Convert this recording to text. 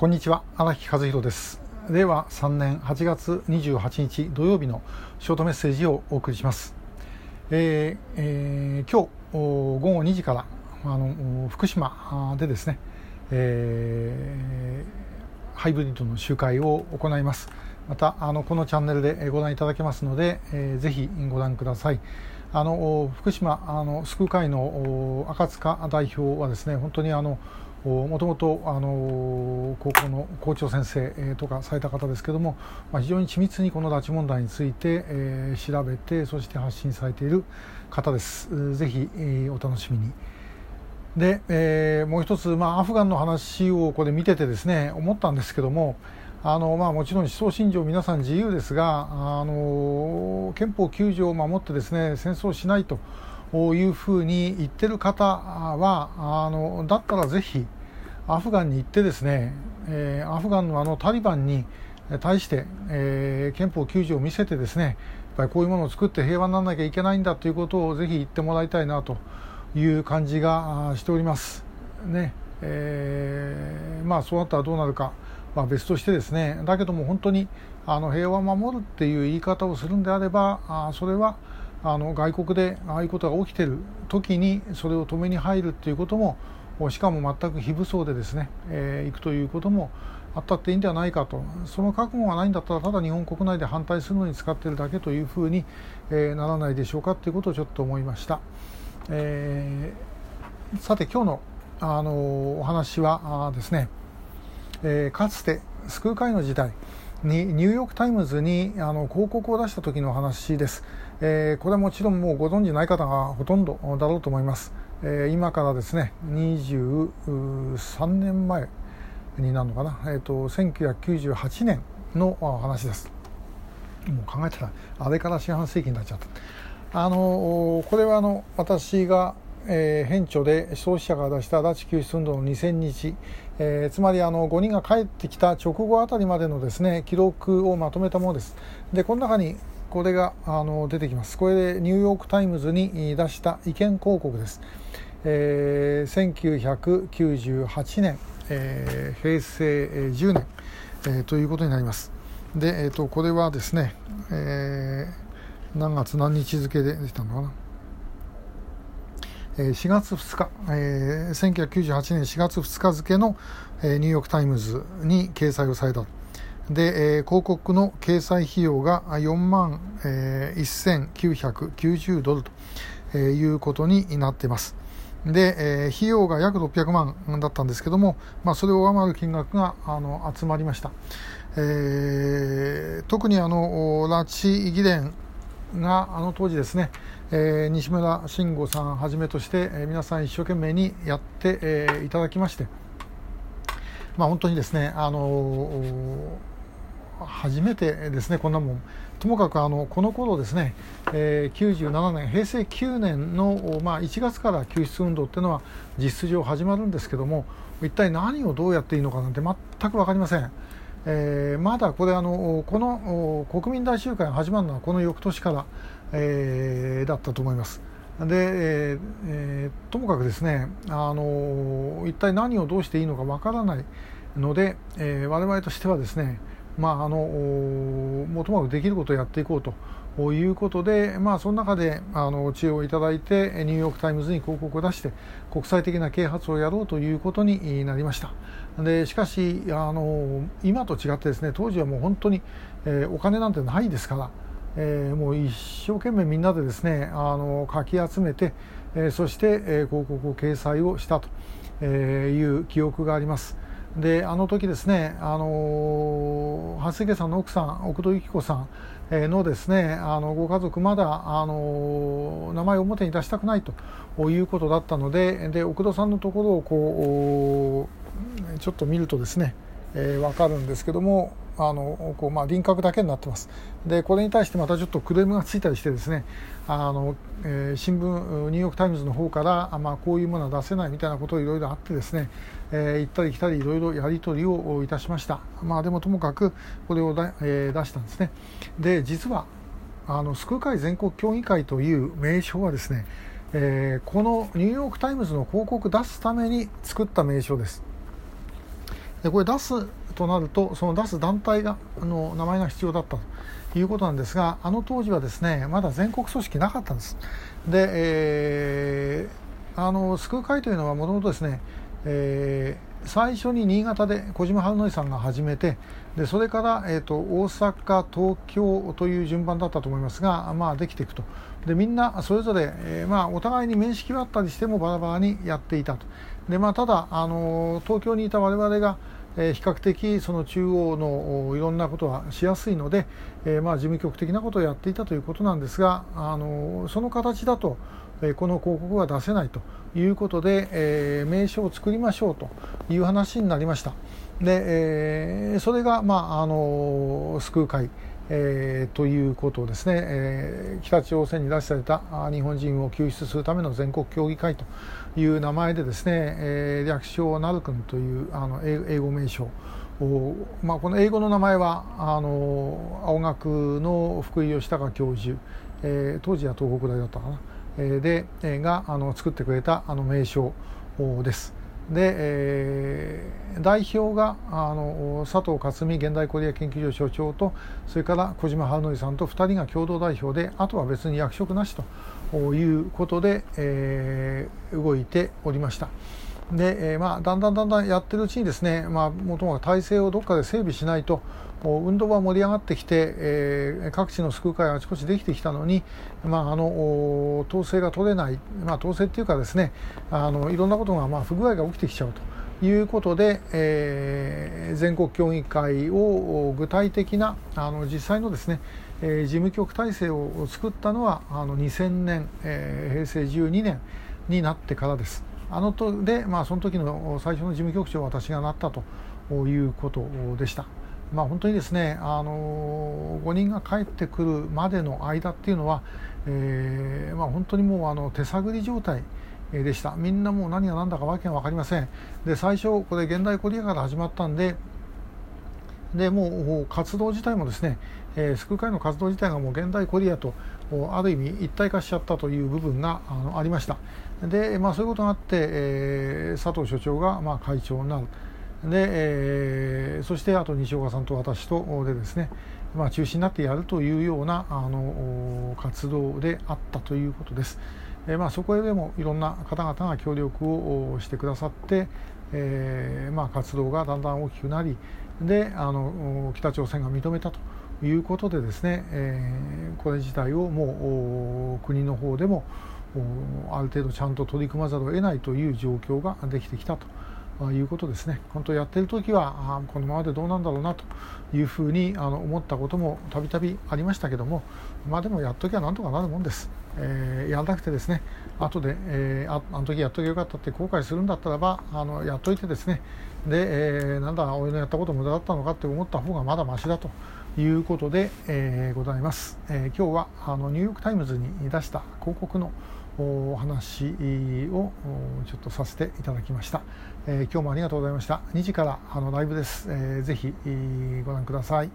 こんにちは荒木和弘です。令和3年8月28日土曜日のショートメッセージをお送りします、えーえー、今日午後2時からあの福島でですね、えー、ハイブリッドの集会を行います。またあのこのチャンネルでご覧いただけますので、えー、ぜひご覧ください。あの福島あの救う会の赤塚代表はですね本当にあのもともとあの高校の校長先生とかされた方ですけども、まあ、非常に緻密にこの拉致問題について、えー、調べてそして発信されている方です。ぜひ、えー、お楽しみに。で、えー、もう一つ、まあ、アフガンの話をこれ見ててですね思ったんですけどもあのまあ、もちろん思想信条皆さん自由ですがあの憲法9条を守ってですね戦争しないというふうに言ってる方はあのだったらぜひアフガンに行ってですね、えー、アフガンのあのタリバンに対して、えー、憲法9条を見せてですねやっぱりこういうものを作って平和にならなきゃいけないんだということをぜひ言ってもらいたいなという感じがしております。ねえー、まあそうなったらどうなるか、まあ、別としてですねだけども本当にあの平和を守るっていう言い方をするんであればあそれはあの外国でああいうことが起きている時にそれを止めに入るということもしかも全く非武装でですね、えー、行くということもあったっていいんではないかと。その覚悟がないんだったらただ日本国内で反対するのに使っているだけというふうに、えー、ならないでしょうかということをちょっと思いました、えー、さて今日のあのお話はですね、え、かつて救う会の時代にニューヨーク・タイムズにあの広告を出した時の話です、えー、これはもちろんもうご存じない方がほとんどだろうと思います、えー、今からですね23年前になるのかな、えーと、1998年の話です。もう考えたらあれから四半世紀になっちゃった。あのこれはあの私がえー、編著で消費者が出した拉致救出運動の2000日、えー、つまりあの5人が帰ってきた直後あたりまでのですね記録をまとめたものです。でこの中にこれがあの出てきます。これでニューヨーク・タイムズに出した意見広告です。えー、1998年、えー、平成10年、えー、ということになります。で、えーと、これはですね、えー、何月何日付で出たのかな？4月2日、えー、1998年4月2日付の、えー、ニューヨーク・タイムズに掲載をされた。で、えー、広告の掲載費用が4万、えー、1990ドルということになっています。で、えー、費用が約600万だったんですけども、まあ、それを上回る金額があの集まりました。えー、特にあの拉致議連があの当時ですね、えー、西村慎吾さんはじめとして、えー、皆さん一生懸命にやって、えー、いただきまして、まあ、本当にですね、あの、初めてですね、こんなもん。ともかくあのこの頃ですね、えー、97年、平成9年の、まあ、1月から救出運動っていうのは実質上始まるんですけども、一体何をどうやっていいのかなんて全く分かりません。えー、まだこれあのこの国民大集会が始まるのはこの翌年から、えー、だったと思います。で、えー、ともかくですねあの一体何をどうしていいのかわからないので、えー、我々としてはですねまああのもともとできることをやっていこうとということで、まあ、その中であの知恵をいただいてニューヨーク・タイムズに広告を出して国際的な啓発をやろうということになりましたでしかしあの今と違ってですね当時はもう本当に、えー、お金なんてないですから、えー、もう一生懸命みんなでですねあのかき集めて、えー、そして、えー、広告を掲載をしたとえいう記憶があります。であの時ですね、あの蓮池さんの奥さん奥戸由紀子さんのですねあのご家族まだあの名前を表に出したくないということだったのでで奥戸さんのところをこうちょっと見るとですね、えー、分かるんですけどもあのこう、まあ、輪郭だけになってます。でこれに対してまたちょっとクレームがついたりしてですねあの、えー、新聞ニューヨーク・タイムズの方から、まあ、こういうものは出せないみたいなことをいろいろあってですね、えー、行ったり来たりいろいろやり取りをいたしました。まあ、でもともかくこれをだ、えー、出したんですね。で実はあの救う会全国協議会という名称はですね、えー、このニューヨーク・タイムズの広告出すために作った名称です。でこれ出すとなるとその出す団体があの名前が必要だったということなんですがあの当時はですねまだ全国組織なかったんです。で、えー、あの救う会というのはもともとですね、えー、最初に新潟で小島春則さんが始めてでそれから、えーと、大阪東京という順番だったと思いますが、まあ、できていくと。でみんなそれぞれ、えー、まあ、お互いに面識はあったりしてもバラバラにやっていたと。で、まあ、ただあの東京にいた我々がえ比較的その中央のいろんなことはしやすいので、えまあ事務局的なことをやっていたということなんですがあのその形だと、えこの広告は出せないということで、え名称を作りましょうという話になりました。で、えそれが、まあ、あの救う会えー、ということですね、えー、北朝鮮に拉致された日本人を救出するための全国協議会という名前でですね、えー、略称ナル君というあの英語名称まあ、この英語の名前はあの青学の福井義孝教授、えー、当時は東北大だったかな、えー、で、があの作ってくれたあの名称です。で、えー、代表があの佐藤克美現代コリア研究所所長とそれから小島春則さんと2人が共同代表であとは別に役職なしということで、えー、動いておりました。で、えー、まあ、だんだんだんだんやってるうちにですね、まあ、もともと体制をどっかで整備しないと運動は盛り上がってきて、えー、各地の救う会があちこちできてきたのに、まあ、あの統制が取れない、まあ、統制っていうかですねあのいろんなことが、まあ、不具合が起きてきちゃうということで、えー、全国協議会を具体的なあの実際のですね、えー、事務局体制を作ったのはあの2000年、えー、平成12年になってからです。あのとで、まあ、その時の最初の事務局長は私がなったということでした。まあ、本当にですね、あの5人が帰ってくるまでの間っていうのは、えーまあ、本当にもうあの手探り状態でした。みんなもう何が何だかわけが分かりません。で最初これ現代コリアから始まったんででもう活動自体もですね、えー、救う会の活動自体がもう現代コリアとある意味一体化しちゃったという部分があのありました。で、まあ、そういうことがあって、えー、佐藤所長がまあ会長になるで、えー、そしてあと西岡さんと私とでですね、まあ、中心になってやるというようなあの活動であったということです。えー、まあ、そこへでもいろんな方々が協力をしてくださって、えー、まあ、活動がだんだん大きくなりであの北朝鮮が認めたということでですね、え、これ自体をもう国の方でもある程度ちゃんと取り組まざるを得ないという状況ができてきたと。いうことですね。本当やっている時はこのままでどうなんだろうなというふうにあの思ったこともたびたびありましたけどもまあでもやっときゃなんとかなるもんです、えー、やらなくてですね後で、えー、ああの時やっときゃよかったって後悔するんだったらばあのやっといてですね。で、えー、なんだ俺のやったこと無駄だったのかって思った方がまだましだということで、えー、ございます、えー、今日はあのニューヨーク・タイムズに出した広告のお話をちょっとさせていただきました、えー、今日もありがとうございました。2時からあのライブです、えー、ぜひご覧ください。